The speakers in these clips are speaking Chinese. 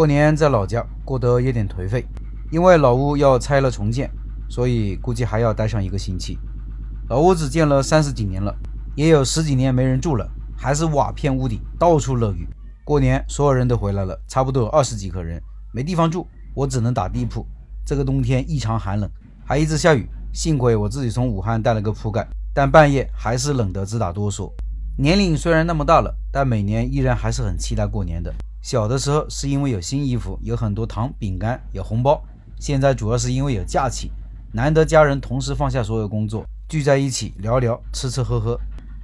过年在老家过得有点颓废，因为老屋要拆了重建，所以估计还要待上一个星期。老屋子建了三十几年了，也有十几年没人住了，还是瓦片屋顶，到处漏雨。过年所有人都回来了，差不多有二十几个人，没地方住，我只能打地铺。这个冬天异常寒冷，还一直下雨，幸亏我自己从武汉带了个铺盖，但半夜还是冷得直打哆嗦。年龄虽然那么大了，但每年依然还是很期待过年的。小的时候是因为有新衣服，有很多糖、饼干，有红包；现在主要是因为有假期，难得家人同时放下所有工作，聚在一起聊聊、吃吃喝喝。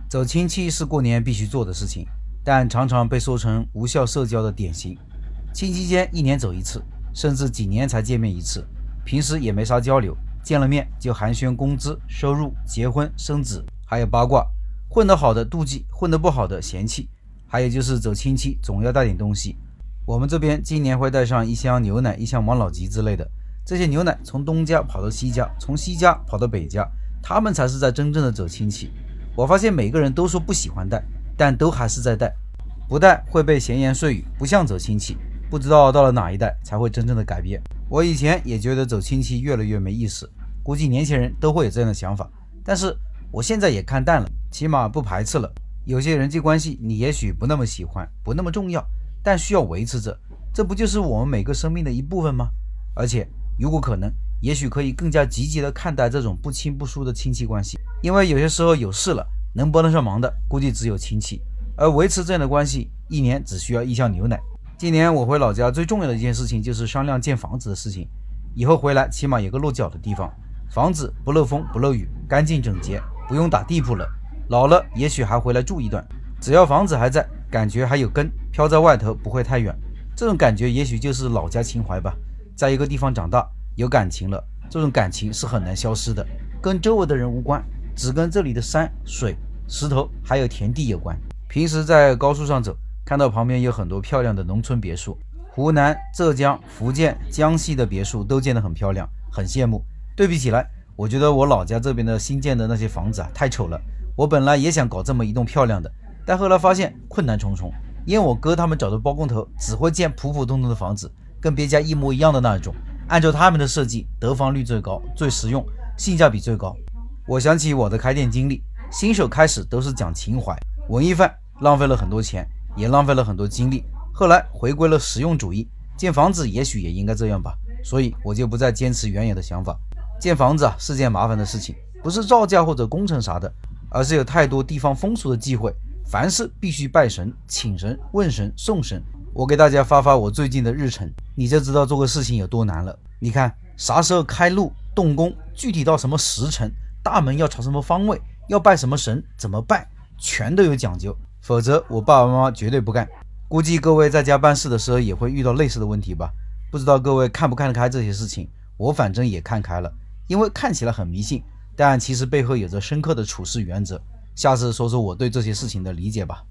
走亲戚是过年必须做的事情，但常常被说成无效社交的典型。亲戚间一年走一次，甚至几年才见面一次，平时也没啥交流，见了面就寒暄工资、收入、结婚、生子，还有八卦。混得好的妒忌，混得不好的嫌弃，还有就是走亲戚总要带点东西。我们这边今年会带上一箱牛奶、一箱王老吉之类的。这些牛奶从东家跑到西家，从西家跑到北家，他们才是在真正的走亲戚。我发现每个人都说不喜欢带，但都还是在带。不带会被闲言碎语，不像走亲戚。不知道到了哪一代才会真正的改变。我以前也觉得走亲戚越来越没意思，估计年轻人都会有这样的想法。但是我现在也看淡了。起码不排斥了。有些人际关系你也许不那么喜欢，不那么重要，但需要维持着，这不就是我们每个生命的一部分吗？而且如果可能，也许可以更加积极的看待这种不亲不疏的亲戚关系，因为有些时候有事了，能帮得上忙的估计只有亲戚，而维持这样的关系，一年只需要一箱牛奶。今年我回老家最重要的一件事情就是商量建房子的事情，以后回来起码有个落脚的地方，房子不漏风不漏雨，干净整洁，不用打地铺了。老了，也许还回来住一段。只要房子还在，感觉还有根，飘在外头不会太远。这种感觉，也许就是老家情怀吧。在一个地方长大，有感情了，这种感情是很难消失的，跟周围的人无关，只跟这里的山水、石头还有田地有关。平时在高速上走，看到旁边有很多漂亮的农村别墅，湖南、浙江、福建、江西的别墅都建得很漂亮，很羡慕。对比起来，我觉得我老家这边的新建的那些房子啊，太丑了。我本来也想搞这么一栋漂亮的，但后来发现困难重重，因为我哥他们找的包工头只会建普普通通的房子，跟别家一模一样的那一种，按照他们的设计，得房率最高，最实用，性价比最高。我想起我的开店经历，新手开始都是讲情怀，文艺范，浪费了很多钱，也浪费了很多精力。后来回归了实用主义，建房子也许也应该这样吧，所以我就不再坚持原有的想法。建房子啊是件麻烦的事情，不是造价或者工程啥的。而是有太多地方风俗的忌讳，凡事必须拜神、请神、问神、送神。我给大家发发我最近的日程，你就知道做个事情有多难了。你看啥时候开路动工，具体到什么时辰，大门要朝什么方位，要拜什么神，怎么拜，全都有讲究。否则我爸爸妈妈绝对不干。估计各位在家办事的时候也会遇到类似的问题吧？不知道各位看不看得开这些事情？我反正也看开了，因为看起来很迷信。但其实背后有着深刻的处事原则。下次说说我对这些事情的理解吧。